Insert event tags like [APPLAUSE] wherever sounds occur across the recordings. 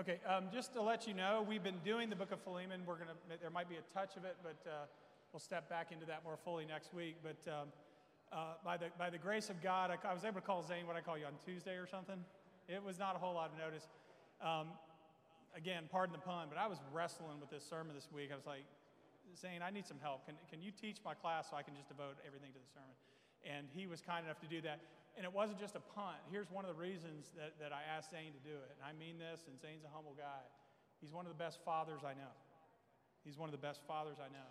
Okay, um, just to let you know, we've been doing the book of Philemon. We're gonna, there might be a touch of it, but uh, we'll step back into that more fully next week. But um, uh, by, the, by the grace of God, I, I, was able to call Zane, what I call you, on Tuesday or something. It was not a whole lot of notice. Um, again, pardon the pun, but I was wrestling with this sermon this week. I was like, Zane, I need some help. Can, can you teach my class so I can just devote everything to the sermon? And he was kind enough to do that. And it wasn't just a punt. Here's one of the reasons that, that I asked Zane to do it. And I mean this, and Zane's a humble guy. He's one of the best fathers I know. He's one of the best fathers I know.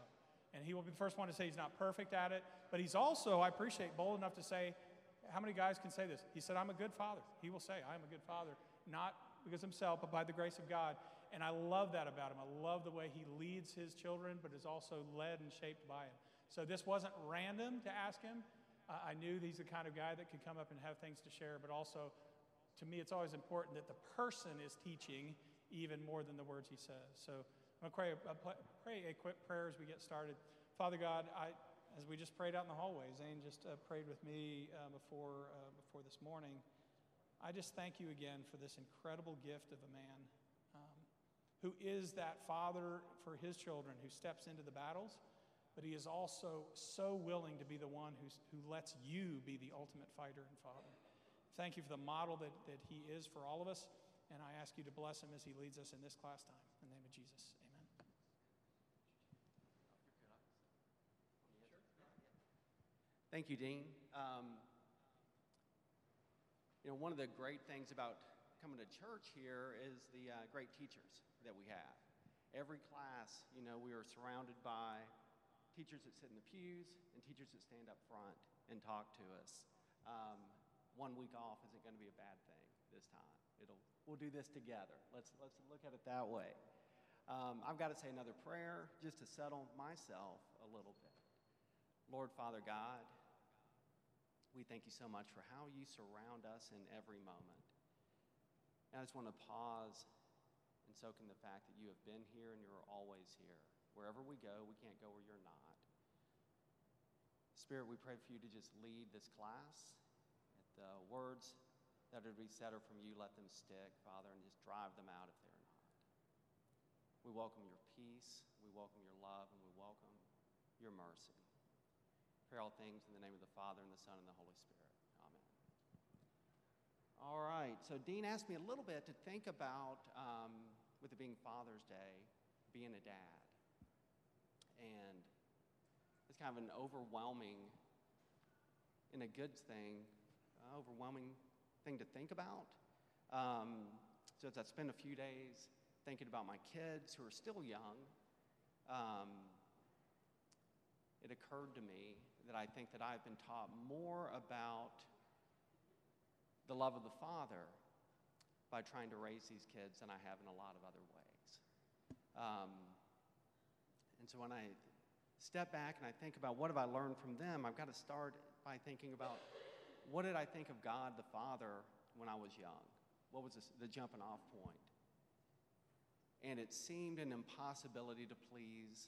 And he will be the first one to say he's not perfect at it, but he's also, I appreciate, bold enough to say, how many guys can say this? He said, I'm a good father. He will say, I am a good father, not because himself, but by the grace of God. And I love that about him. I love the way he leads his children, but is also led and shaped by him. So this wasn't random to ask him. I knew he's the kind of guy that could come up and have things to share, but also, to me, it's always important that the person is teaching even more than the words he says. So I'm going to pray, uh, pray a quick prayer as we get started. Father God, I, as we just prayed out in the hallway, Zane just uh, prayed with me uh, before, uh, before this morning. I just thank you again for this incredible gift of a man um, who is that father for his children, who steps into the battles but he is also so willing to be the one who's, who lets you be the ultimate fighter and father. Thank you for the model that, that he is for all of us, and I ask you to bless him as he leads us in this class time. In the name of Jesus, amen. Thank you, Dean. Um, you know, one of the great things about coming to church here is the uh, great teachers that we have. Every class, you know, we are surrounded by teachers that sit in the pews and teachers that stand up front and talk to us. Um, one week off isn't going to be a bad thing this time. It'll, we'll do this together. Let's, let's look at it that way. Um, I've got to say another prayer just to settle myself a little bit. Lord Father God, we thank you so much for how you surround us in every moment. And I just want to pause and soak in the fact that you have been here and you're always here. Wherever we go, we can't go where you're not. Spirit, we pray for you to just lead this class. At the words that are to be said are from you, let them stick, Father, and just drive them out if they're not. We welcome your peace, we welcome your love, and we welcome your mercy. Pray all things in the name of the Father, and the Son, and the Holy Spirit. Amen. All right, so Dean asked me a little bit to think about, um, with it being Father's Day, being a dad. And it's kind of an overwhelming, in a good thing, uh, overwhelming thing to think about. Um, so as I spent a few days thinking about my kids who are still young, um, it occurred to me that I think that I've been taught more about the love of the Father by trying to raise these kids than I have in a lot of other ways. Um, and so when I step back and I think about what have I learned from them, I've got to start by thinking about what did I think of God the Father when I was young? What was the jumping off point? And it seemed an impossibility to please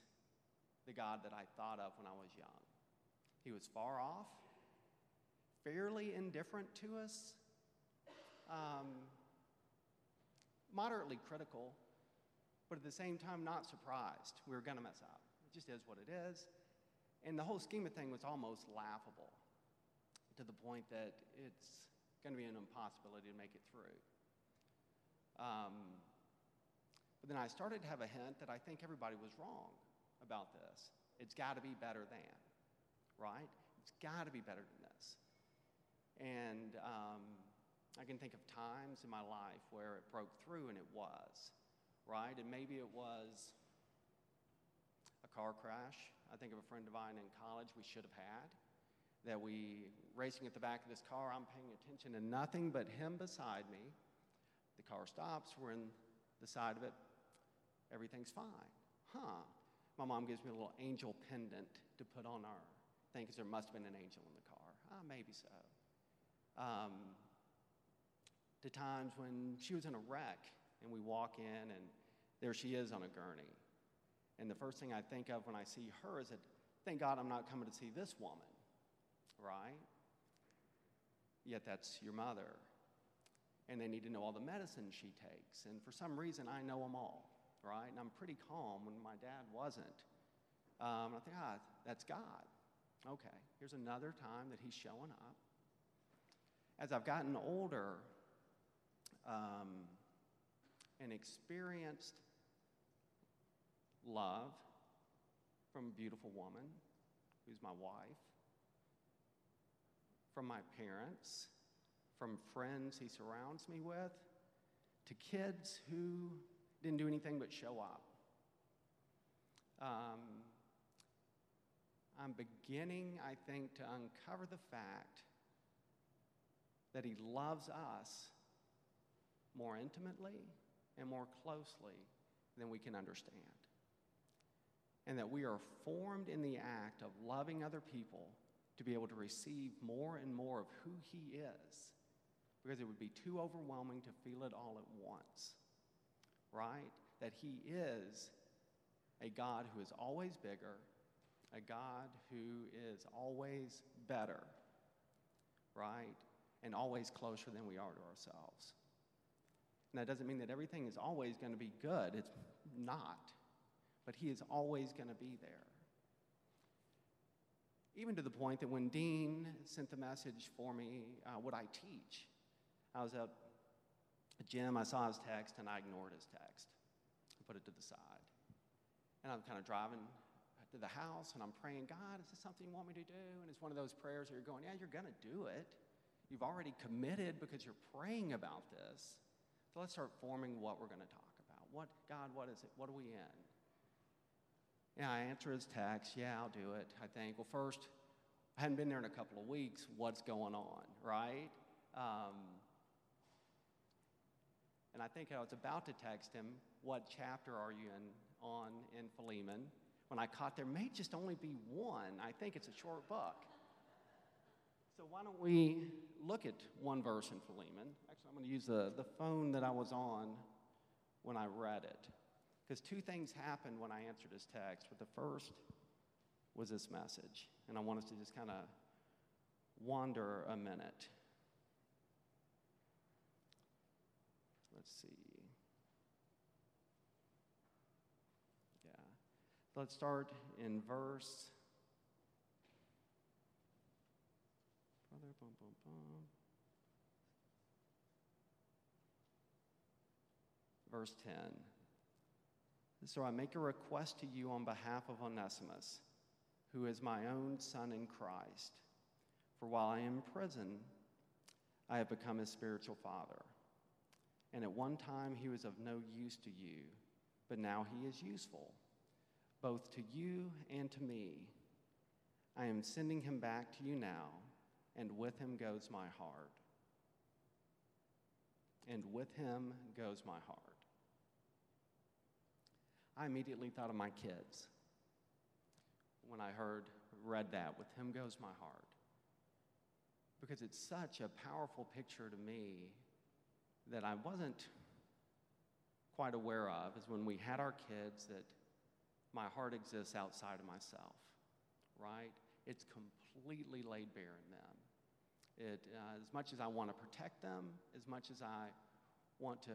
the God that I thought of when I was young. He was far off, fairly indifferent to us, um, moderately critical, but at the same time not surprised we were going to mess up. It just is what it is. And the whole scheme of thing was almost laughable to the point that it's going to be an impossibility to make it through. Um, but then I started to have a hint that I think everybody was wrong about this. It's got to be better than, right? It's got to be better than this. And um, I can think of times in my life where it broke through and it was, right? And maybe it was a car crash. I think of a friend of mine in college we should have had. That we, racing at the back of this car, I'm paying attention to nothing but him beside me. The car stops, we're in the side of it, everything's fine. Huh. My mom gives me a little angel pendant to put on our thing because there must have been an angel in the car. Ah, maybe so. Um, to times when she was in a wreck and we walk in and there she is on a gurney and the first thing I think of when I see her is that, thank God I'm not coming to see this woman, right? Yet that's your mother. and they need to know all the medicine she takes. And for some reason, I know them all, right? And I'm pretty calm when my dad wasn't. Um, I think, ah, that's God. Okay, here's another time that he's showing up. As I've gotten older um, and experienced love from a beautiful woman who's my wife, from my parents, from friends he surrounds me with, to kids who didn't do anything but show up. Um, I'm beginning, I think, to uncover the fact that he loves us more intimately and more closely than we can understand. And that we are formed in the act of loving other people to be able to receive more and more of who he is because it would be too overwhelming to feel it all at once. Right? That he is a God who is always bigger, a God who is always better, right? And always closer than we are to ourselves. And that doesn't mean that everything is always going to be good. It's not. But He is always going to be there. Even to the point that when Dean sent the message for me, uh, what I teach, I was at a gym, I saw his text, and I ignored his text and put it to the side. And I'm kind of driving to the house and I'm praying, God, is this something you want me to do? And it's one of those prayers where you're going, yeah, you're going to do it. You've already committed because you're praying about this. So let's start forming what we're going to talk about. What, God, what is it? What are we in? Yeah, I answer his text. Yeah, I'll do it. I think, well, first, I hadn't been there in a couple of weeks. What's going on, right? Um, and I think I was about to text him, what chapter are you in on in Philemon? when I caught there may just only be one. I think it's a short book. So why don't we look at one verse in Philemon? Actually, I'm going to use the, the phone that I was on when I read it. Because two things happened when I answered his text. But the first was this message. And I want us to just kind of wander a minute. Let's see. Yeah. Let's start in verse. Brother, bum, bum, bum. Verse 10. So I make a request to you on behalf of Onesimus, who is my own son in Christ. For while I am in prison, I have become his spiritual father. And at one time he was of no use to you, but now he is useful both to you and to me. I am sending him back to you now, and with him goes my heart. And with him goes my heart. I immediately thought of my kids when I heard, read that, with him goes my heart. Because it's such a powerful picture to me that I wasn't quite aware of, is when we had our kids that my heart exists outside of myself, right? It's completely laid bare in them. It, uh, as much as I want to protect them, as much as I want to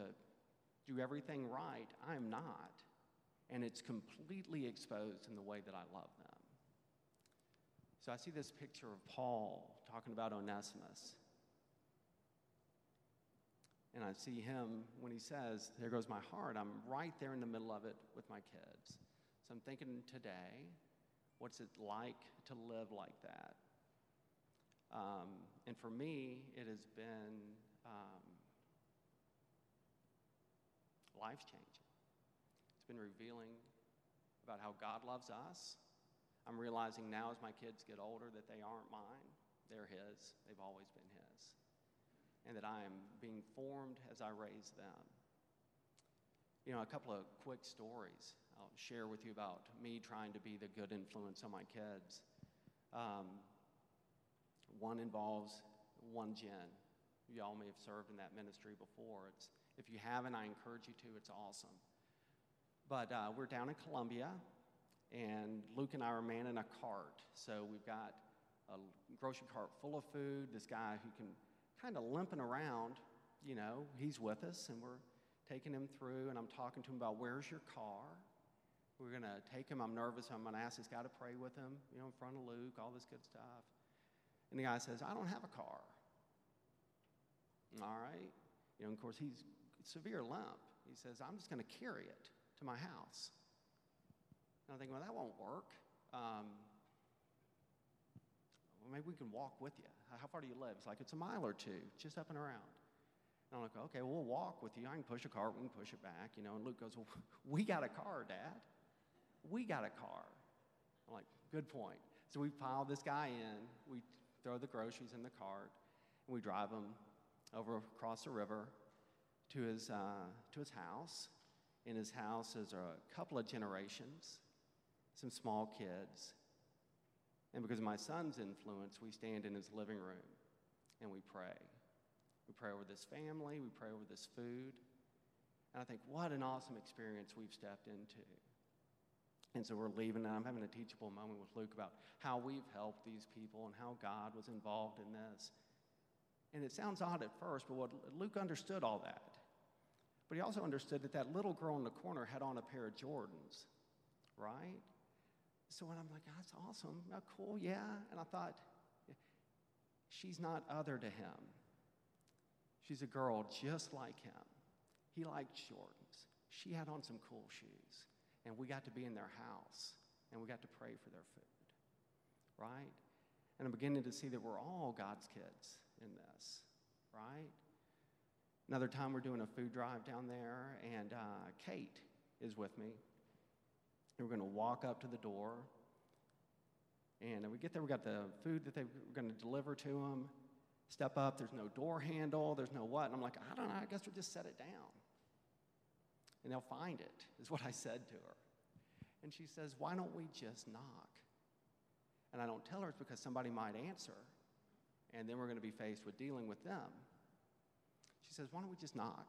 do everything right, I'm not. And it's completely exposed in the way that I love them. So I see this picture of Paul talking about Onesimus. And I see him when he says, There goes my heart. I'm right there in the middle of it with my kids. So I'm thinking today, what's it like to live like that? Um, and for me, it has been um, life changing. Been revealing about how God loves us. I'm realizing now as my kids get older that they aren't mine, they're His. They've always been His. And that I am being formed as I raise them. You know, a couple of quick stories. I'll share with you about me trying to be the good influence on my kids. Um, one involves one Jen. Y'all may have served in that ministry before. It's, if you haven't, I encourage you to. It's awesome. But uh, we're down in Columbia, and Luke and I are manning a cart. So we've got a grocery cart full of food. This guy who can kind of limping around you know, he's with us and we're taking him through, and I'm talking to him about where's your car? We're to take him. I'm nervous. I'm to ask this guy to pray with him, you know, in front of Luke, all this good stuff. And the guy says, I don't have a car. All right. You know, of course, he's severe limp. He says, I'm just going to carry it to my house. And I'm thinking, well, that won't work. Um, well, maybe we can walk with you. How far do you live? It's like, it's a mile or two, just up and around. And I'm like, okay, we'll walk with you. I can push a cart, we can push it back, you know. And Luke goes, well, [LAUGHS] we got a car, Dad. We got a car. I'm like, good point. So we pile this guy in, we throw the groceries in the cart, and we drive him over across the river to his, uh, to his house. In his house is a couple of generations, some small kids. And because of my son's influence, we stand in his living room and we pray. We pray over this family, we pray over this food. And I think, what an awesome experience we've stepped into. And so we're leaving, and I'm having a teachable moment with Luke about how we've helped these people and how God was involved in this. And it sounds odd at first, but what Luke understood all that. But he also understood that that little girl in the corner had on a pair of Jordans, right? So when I'm like, that's awesome, oh, cool, yeah. And I thought, she's not other to him. She's a girl just like him. He liked Jordans. She had on some cool shoes and we got to be in their house and we got to pray for their food, right? And I'm beginning to see that we're all God's kids in this, right? Another time we're doing a food drive down there, and uh, Kate is with me. And we're going to walk up to the door. And we get there, we got the food that they were going to deliver to them. Step up, there's no door handle, there's no what. And I'm like, I don't know, I guess we'll just set it down and they'll find it, is what I said to her. And she says, Why don't we just knock? And I don't tell her it's because somebody might answer, and then we're going to be faced with dealing with them. She says, Why don't we just knock?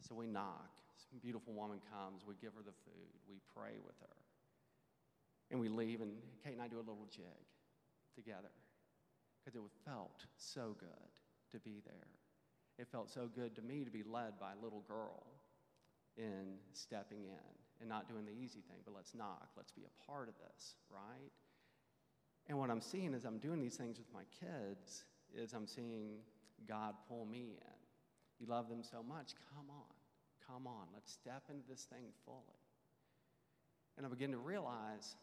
So we knock. Some beautiful woman comes, we give her the food, we pray with her. And we leave, and Kate and I do a little jig together because it felt so good to be there. It felt so good to me to be led by a little girl in stepping in and not doing the easy thing, but let's knock. Let's be a part of this, right? And what I'm seeing as I'm doing these things with my kids is I'm seeing God pull me in. You love them so much. Come on. Come on. Let's step into this thing fully. And I begin to realize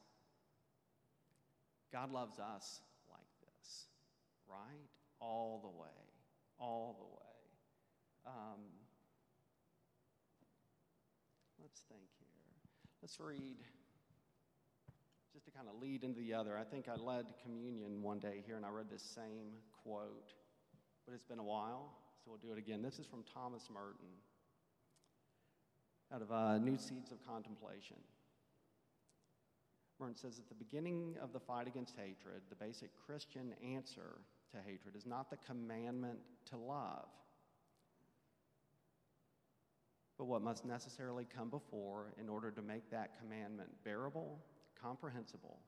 God loves us like this, right? All the way. All the way. Um, Let's think here. Let's read, just to kind of lead into the other. I think I led communion one day here and I read this same quote, but it's been a while, so we'll do it again. This is from Thomas Merton out of uh, New Seeds of Contemplation. Merton says, At the beginning of the fight against hatred, the basic Christian answer to hatred is not the commandment to love but what must necessarily come before in order to make that commandment bearable, comprehensible.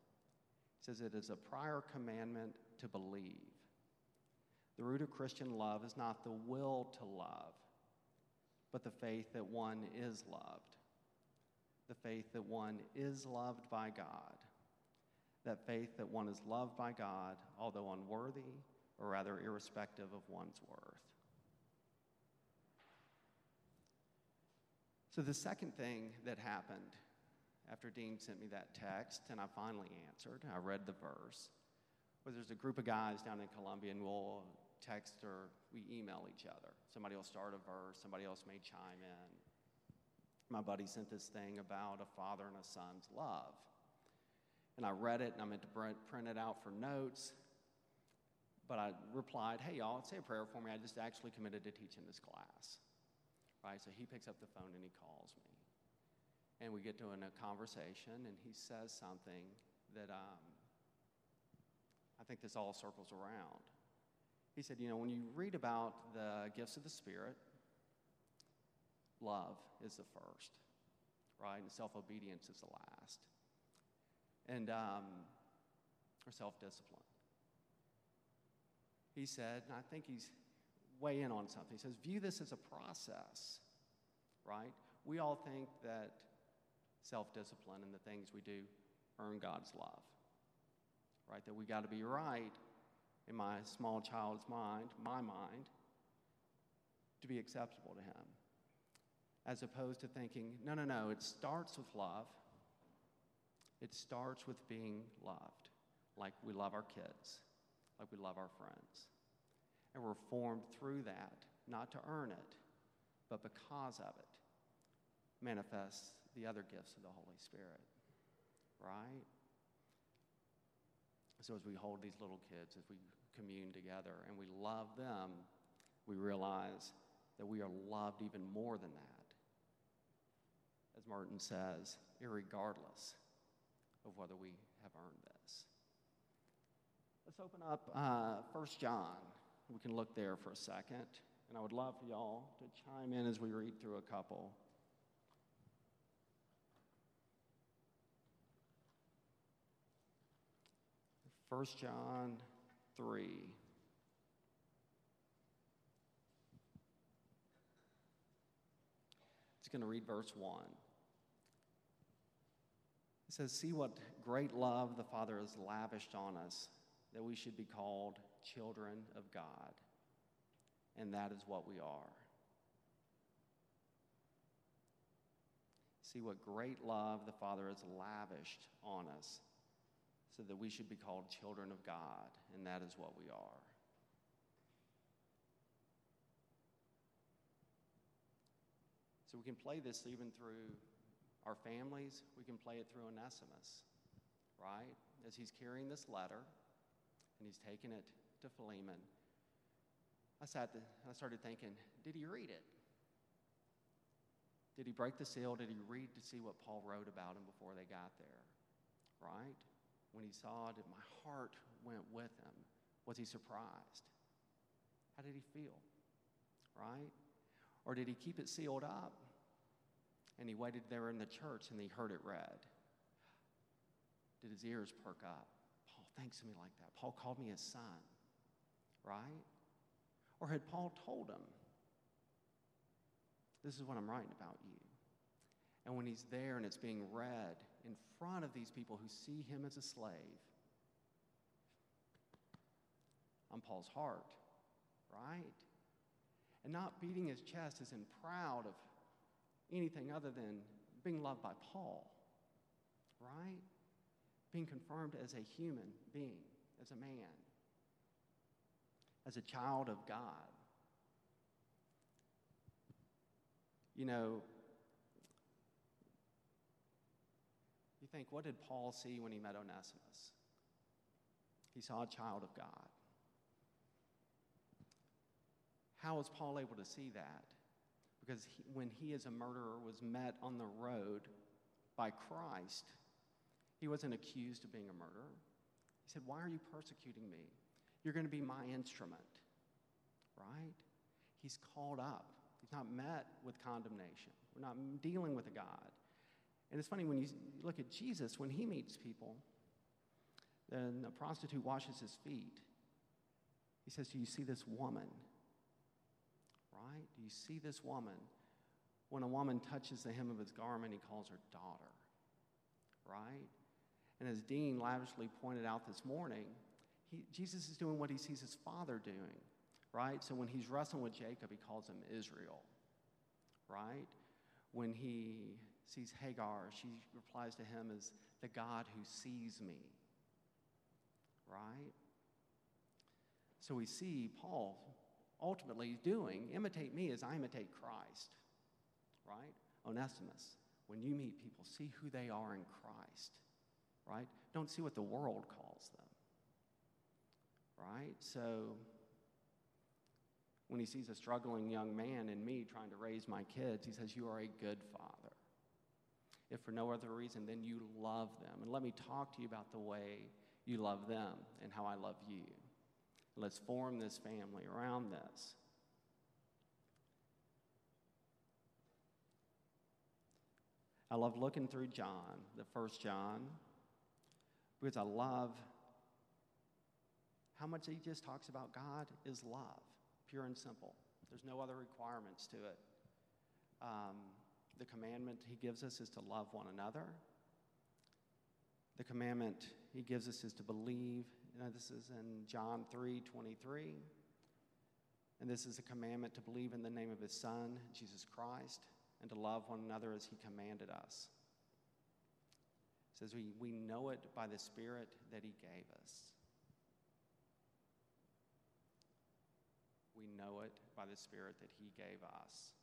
He says it is a prior commandment to believe. The root of Christian love is not the will to love, but the faith that one is loved, the faith that one is loved by God, that faith that one is loved by God, although unworthy, or rather irrespective of one's worth. So, the second thing that happened after Dean sent me that text and I finally answered, I read the verse, was there's a group of guys down in Columbia and we'll text or we email each other. Somebody will start a verse, somebody else may chime in. My buddy sent this thing about a father and a son's love. And I read it and I meant to print it out for notes. But I replied, hey, y'all, say a prayer for me. I just actually committed to teaching this class right? So he picks up the phone and he calls me. And we get to a conversation, and he says something that um, I think this all circles around. He said, You know, when you read about the gifts of the Spirit, love is the first, right? And self obedience is the last. And, um, or self discipline. He said, and I think he's weigh in on something. He says, view this as a process, right? We all think that self discipline and the things we do earn God's love, right? That we got to be right in my small child's mind, my mind, to be acceptable to Him. As opposed to thinking, no, no, no, it starts with love. It starts with being loved, like we love our kids, like we love our friends. And we're formed through that, not to earn it, but because of it, manifests the other gifts of the Holy Spirit, right? So as we hold these little kids, as we commune together and we love them, we realize that we are loved even more than that. As Merton says, irregardless of whether we have earned this. Let's open up uh, 1 John. We can look there for a second. And I would love for y'all to chime in as we read through a couple. First John 3. It's going to read verse 1. It says, See what great love the Father has lavished on us, that we should be called children of God. And that is what we are. See what great love the Father has lavished on us, so that we should be called children of God. And that is what we are. So we can play this even through our families, we can play it through Onesimus, right? As he's carrying this letter and he's taking it to Philemon, I sat there, I started thinking, did he read it? Did he break the seal? Did he read to see what Paul wrote about him before they got there? Right? When he saw it, my heart went with him. Was he surprised? How did he feel? Right? Or did he keep it sealed up and he waited there in the church and he heard it read? Did his ears perk up? Paul thinks of me like that. Paul called me his son, right? Or had Paul told him, This is what I'm writing about you? And when he's there and it's being read in front of these people who see him as a slave, on Paul's heart, right? And not beating his chest as in proud of anything other than being loved by Paul, right? Being confirmed as a human being, as a man, as a child of God. You know, think, what did Paul see when he met Onesimus? He saw a child of God. How was Paul able to see that? Because he, when he, as a murderer, was met on the road by Christ, he wasn't accused of being a murderer. He said, Why are you persecuting me? You're going to be my instrument, right? He's called up. He's not met with condemnation. We're not dealing with a God. And it's funny when you look at Jesus, when he meets people, then a prostitute washes his feet. He says, Do you see this woman? right? Do you see this woman? When a woman touches the hem of his garment, he calls her daughter, right? And as Dean lavishly pointed out this morning, he, Jesus is doing what he sees his father doing, right? So when he's wrestling with Jacob, he calls him Israel, right? When he sees Hagar, she replies to him as the God who sees me, right? So we see Paul ultimately doing. Imitate me as I imitate Christ, right? Onesimus, when you meet people, see who they are in Christ, right? Don't see what the world calls them, right? So when he sees a struggling young man and me trying to raise my kids, he says, You are a good father. If for no other reason, then you love them. And let me talk to you about the way you love them and how I love you. Let's form this family around this. I love looking through John, the first John, because I love how much he just talks about God is love, pure and simple. There's no other requirements to it. Um, the commandment he gives us is to love one another. The commandment he gives us is to believe. This is in John 3 23. And this is a commandment to believe in the name of his Son, Jesus Christ, and to love one another as he commanded us. It says we, we know it by the Spirit that he gave us. We know it by the Spirit that he gave us.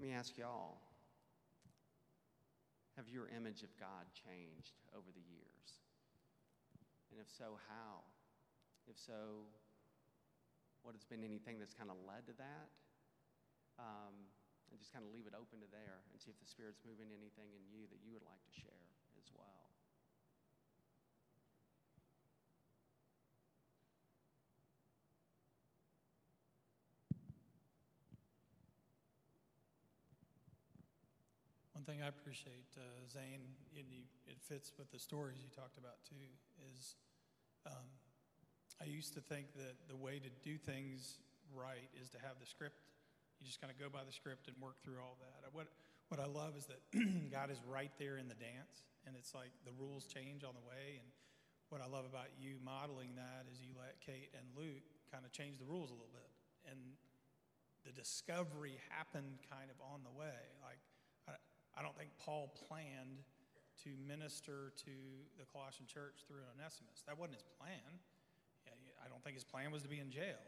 Let me ask y'all have your image of God changed over the years? And if so, how? If so, what has been anything that's kind of led to that? Um, and just kind of leave it open to there and see if the Spirit's moving anything in you that you would like to share as well. One thing I appreciate, uh, Zane, you, it fits with the stories you talked about too, is um, I used to think that the way to do things right is to have the script. You just kind of go by the script and work through all that. What, what I love is that [CLEARS THROAT] God is right there in the dance, and it's like the rules change on the way. And what I love about you modeling that is you let Kate and Luke kind of change the rules a little bit. And the discovery happened kind of on the way. Like, I don't think Paul planned to minister to the Colossian church through Onesimus. That wasn't his plan. I don't think his plan was to be in jail,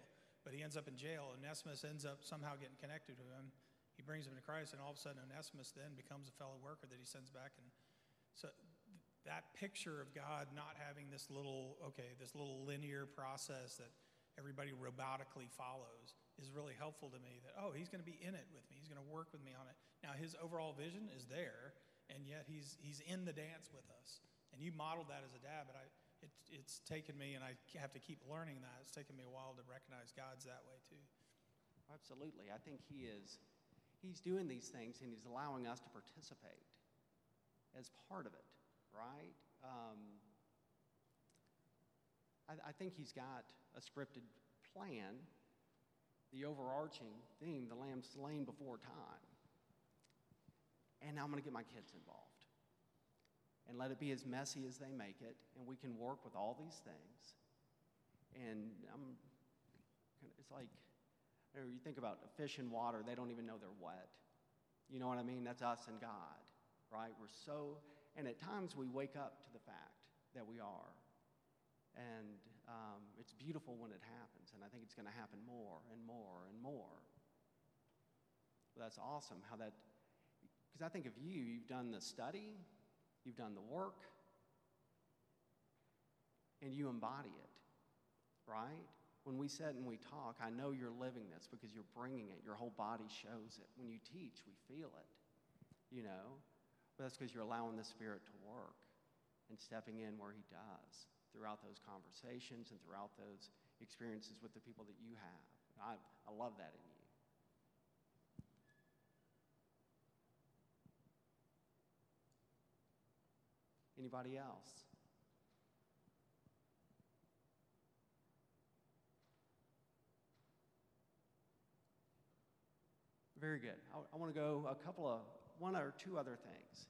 but he ends up in jail. Onesimus ends up somehow getting connected to him. He brings him to Christ, and all of a sudden, Onesimus then becomes a fellow worker that he sends back. And so that picture of God not having this little, okay, this little linear process that everybody robotically follows is really helpful to me that, oh, he's going to be in it with me. He's going to work with me on it. Now, his overall vision is there, and yet he's, he's in the dance with us. And you modeled that as a dad, but I, it, it's taken me, and I have to keep learning that. It's taken me a while to recognize God's that way too. Absolutely. I think he is, he's doing these things, and he's allowing us to participate as part of it, right? Um, I, I think he's got a scripted plan, the overarching theme, the lamb slain before time and I'm going to get my kids involved. And let it be as messy as they make it, and we can work with all these things. And I'm, it's like, you think about a fish in water, they don't even know they're wet. You know what I mean? That's us and God, right? We're so, and at times we wake up to the fact that we are. And um, it's beautiful when it happens, and I think it's going to happen more and more and more. But that's awesome how that because I think of you, you've done the study, you've done the work, and you embody it, right? When we sit and we talk, I know you're living this because you're bringing it. Your whole body shows it. When you teach, we feel it, you know? But that's because you're allowing the Spirit to work and stepping in where He does throughout those conversations and throughout those experiences with the people that you have. I, I love that in you. Anybody else? Very good. I, I want to go a couple of, one or two other things.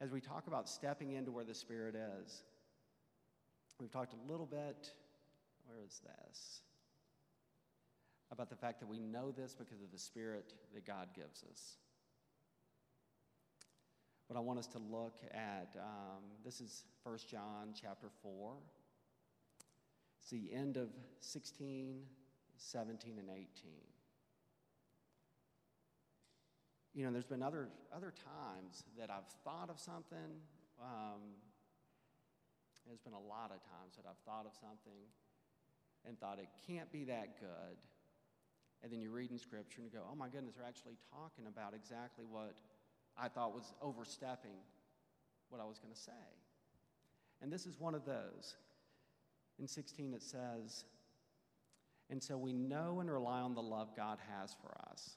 As we talk about stepping into where the Spirit is, we've talked a little bit, where is this? About the fact that we know this because of the Spirit that God gives us. But I want us to look at um, this is 1 John chapter 4. It's the end of 16, 17, and 18. You know, there's been other, other times that I've thought of something. Um, there's been a lot of times that I've thought of something and thought it can't be that good. And then you read in Scripture and you go, oh my goodness, they're actually talking about exactly what I thought was overstepping what I was going to say. And this is one of those. In 16, it says, And so we know and rely on the love God has for us.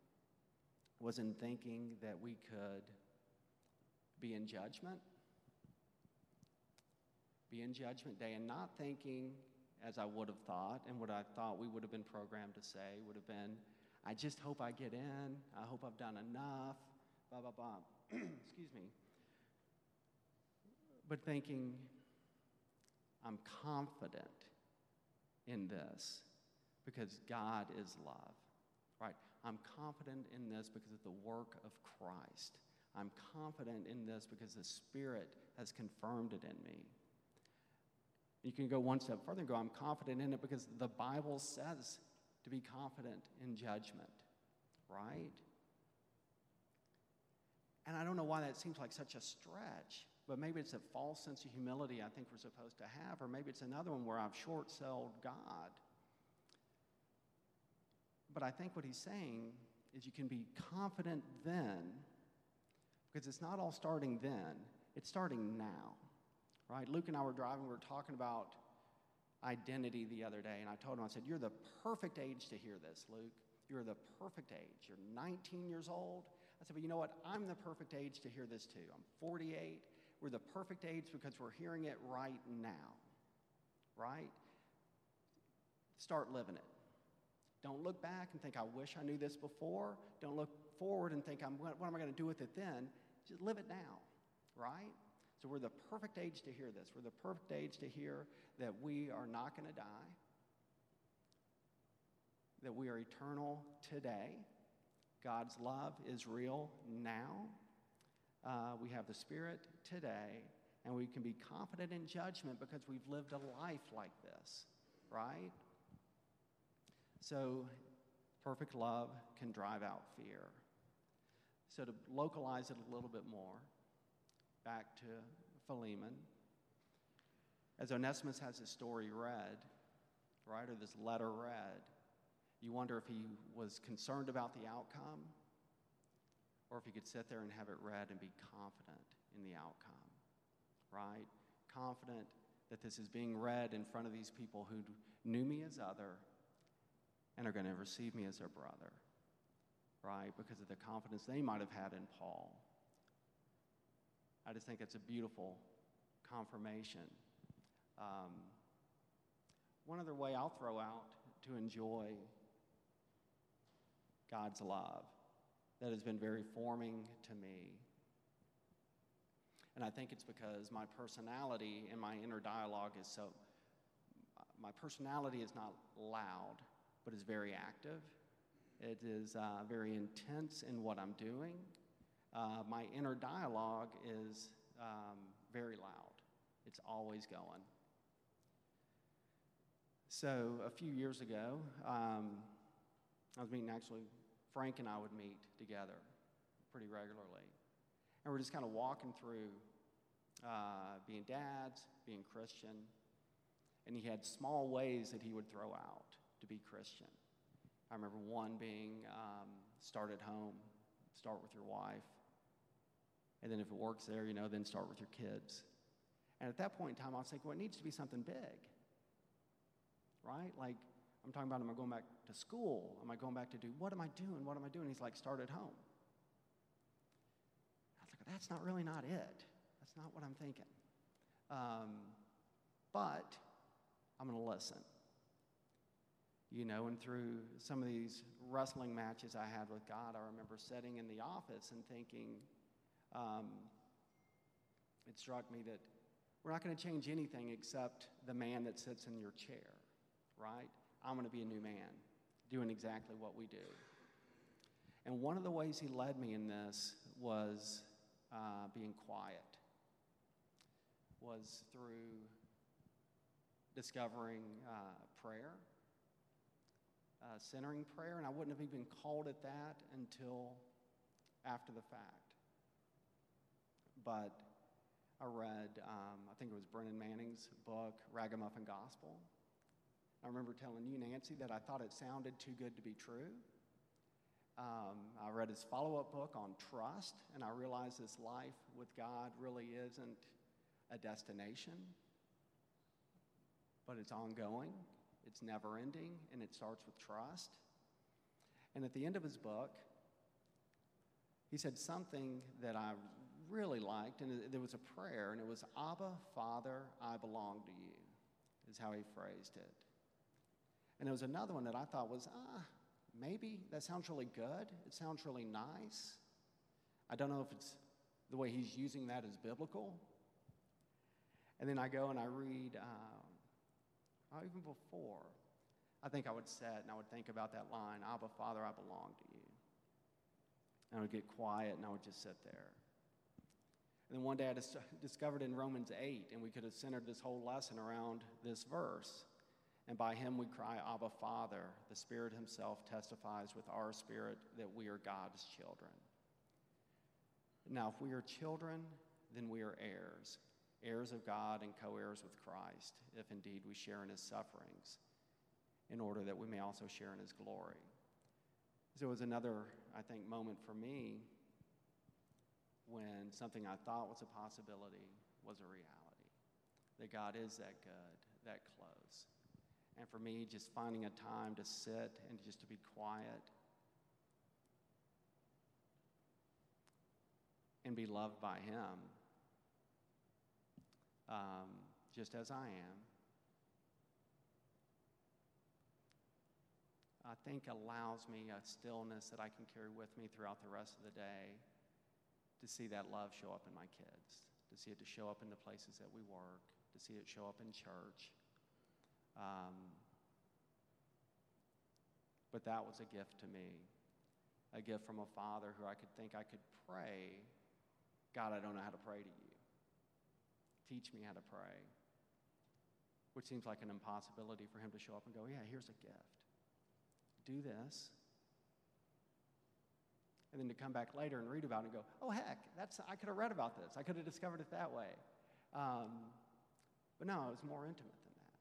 was in thinking that we could be in judgment, be in judgment day, and not thinking as I would have thought and what I thought we would have been programmed to say would have been, I just hope I get in, I hope I've done enough, blah, blah, blah. [CLEARS THROAT] Excuse me. But thinking, I'm confident in this because God is love, right? I'm confident in this because of the work of Christ. I'm confident in this because the Spirit has confirmed it in me. You can go one step further and go, I'm confident in it because the Bible says to be confident in judgment, right? And I don't know why that seems like such a stretch, but maybe it's a false sense of humility I think we're supposed to have, or maybe it's another one where I've short sold God. But I think what he's saying is you can be confident then, because it's not all starting then, it's starting now right? Luke and I were driving, we were talking about identity the other day, and I told him, I said, You're the perfect age to hear this, Luke. You're the perfect age. You're 19 years old. I said, But you know what? I'm the perfect age to hear this too. I'm 48. We're the perfect age because we're hearing it right now, right? Start living it. Don't look back and think, I wish I knew this before. Don't look forward and think, I'm, what am I going to do with it then? Just live it now, right? So we're the perfect age to hear this. We're the perfect age to hear that we are not going to die, that we are eternal today. God's love is real now. Uh, we have the Spirit today, and we can be confident in judgment because we've lived a life like this, right? So, perfect love can drive out fear. So, to localize it a little bit more, back to Philemon. As Onesimus has his story read, right, or this letter read, you wonder if he was concerned about the outcome or if he could sit there and have it read and be confident in the outcome, right? Confident that this is being read in front of these people who knew me as other and are going to receive me as their brother, right? Because of the confidence they might have had in Paul. I just think it's a beautiful confirmation. Um, one other way I'll throw out to enjoy God's love that has been very forming to me. And I think it's because my personality and my inner dialogue is so, my personality is not loud, but it's very active. It is uh, very intense in what I'm doing. Uh, my inner dialogue is um, very loud, it's always going. So, a few years ago, um, I was meeting actually, Frank and I would meet together pretty regularly. And we're just kind of walking through uh, being dads, being Christian. And he had small ways that he would throw out to be Christian. I remember one being um, start at home, start with your wife, and then if it works there, you know, then start with your kids. And at that point in time, I was thinking, well, it needs to be something big, right? Like, I'm talking about, am I going back to school? Am I going back to do, what am I doing? What am I doing? He's like, start at home. I was like, that's not really not it. That's not what I'm thinking. Um, but I'm going to listen. You know, and through some of these wrestling matches I had with God, I remember sitting in the office and thinking, um, it struck me that we're not going to change anything except the man that sits in your chair, right? I'm going to be a new man, doing exactly what we do. And one of the ways he led me in this was uh, being quiet, was through discovering uh, prayer, uh, centering prayer, and I wouldn't have even called it that until after the fact. But I read, um, I think it was Brennan Manning's book, Ragamuffin Gospel. I remember telling you, Nancy, that I thought it sounded too good to be true. Um, I read his follow up book on trust, and I realized this life with God really isn't a destination, but it's ongoing, it's never ending, and it starts with trust. And at the end of his book, he said something that I really liked, and there was a prayer, and it was, Abba, Father, I belong to you, is how he phrased it. And there was another one that I thought was, ah, maybe that sounds really good. It sounds really nice. I don't know if it's the way he's using that is biblical. And then I go and I read, uh, even before, I think I would sit and I would think about that line, Abba, Father, I belong to you. And I would get quiet and I would just sit there. And then one day I dis- [LAUGHS] discovered in Romans 8, and we could have centered this whole lesson around this verse. And by him we cry, Abba, Father. The Spirit himself testifies with our spirit that we are God's children. Now, if we are children, then we are heirs, heirs of God and co heirs with Christ, if indeed we share in his sufferings, in order that we may also share in his glory. So it was another, I think, moment for me when something I thought was a possibility was a reality. That God is that good, that close. And for me, just finding a time to sit and just to be quiet and be loved by Him, um, just as I am, I think allows me a stillness that I can carry with me throughout the rest of the day to see that love show up in my kids, to see it to show up in the places that we work, to see it show up in church. Um, but that was a gift to me, a gift from a father who I could think I could pray, God, I don't know how to pray to you. Teach me how to pray. Which seems like an impossibility for him to show up and go, Yeah, here's a gift. Do this. And then to come back later and read about it and go, oh, heck, that's, I could have read about this. I could have discovered it that way. Um, but no, it was more intimate than that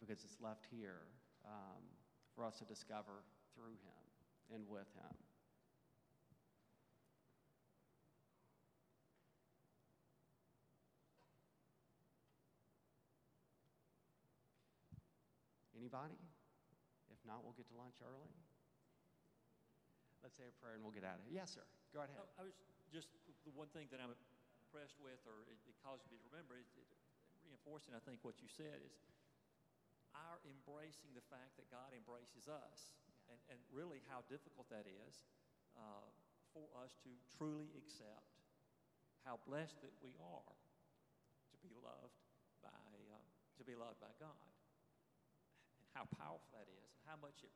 because it's left here um, for us to discover through him and with him. Anybody? If not, we'll get to lunch early. Let's say a prayer and we'll get out of here. Yes, sir. Go ahead. I, I was just the one thing that I'm impressed with, or it, it causes me to remember, it, it, reinforcing, I think, what you said is our embracing the fact that God embraces us, yeah. and, and really how difficult that is uh, for us to truly accept how blessed that we are to be loved by uh, to be loved by God, how powerful that is, and how much it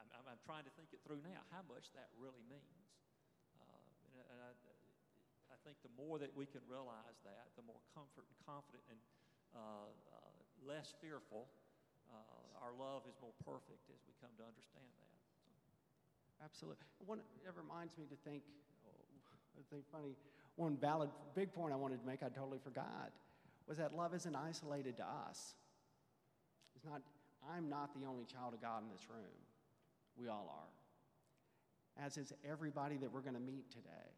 I'm, I'm, trying to think it through now, how much that really means. Uh, and, and I, I, think the more that we can realize that, the more comfort and confident and uh, uh, less fearful uh, our love is more perfect as we come to understand that. So. Absolutely. One, it reminds me to think, oh, I think funny, one valid, big point I wanted to make, I totally forgot, was that love isn't isolated to us. It's not, I'm not the only child of God in this room. We all are. As is everybody that we're going to meet today.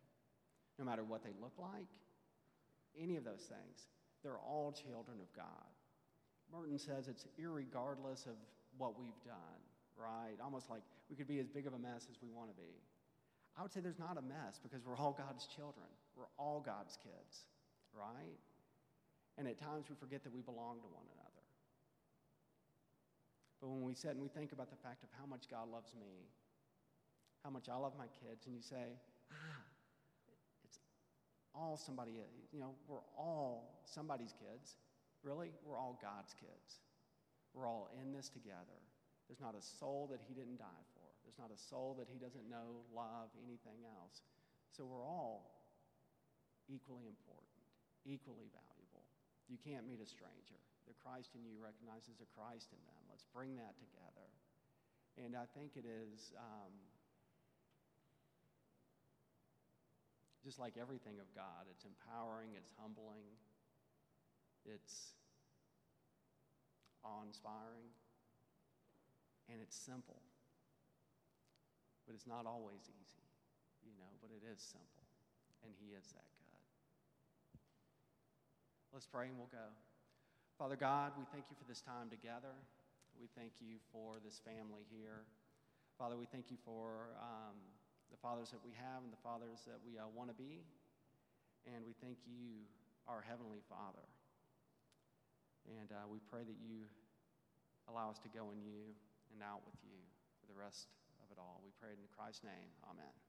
No matter what they look like, any of those things, they're all children of God. Merton says it's irregardless of what we've done, right? Almost like we could be as big of a mess as we want to be. I would say there's not a mess because we're all God's children. We're all God's kids, right? And at times we forget that we belong to one another. But when we sit and we think about the fact of how much God loves me, how much I love my kids, and you say, ah, it's all somebody, you know, we're all somebody's kids. Really, we're all God's kids. We're all in this together. There's not a soul that He didn't die for. There's not a soul that He doesn't know, love, anything else. So we're all equally important, equally valuable. You can't meet a stranger. The Christ in you recognizes a Christ in them. Let's bring that together. And I think it is um, just like everything of God, it's empowering, it's humbling, it's awe inspiring, and it's simple. But it's not always easy, you know, but it is simple. And He is that God. Let's pray and we'll go. Father God, we thank you for this time together. We thank you for this family here. Father, we thank you for um, the fathers that we have and the fathers that we uh, want to be. And we thank you, our Heavenly Father. And uh, we pray that you allow us to go in you and out with you for the rest of it all. We pray in Christ's name. Amen.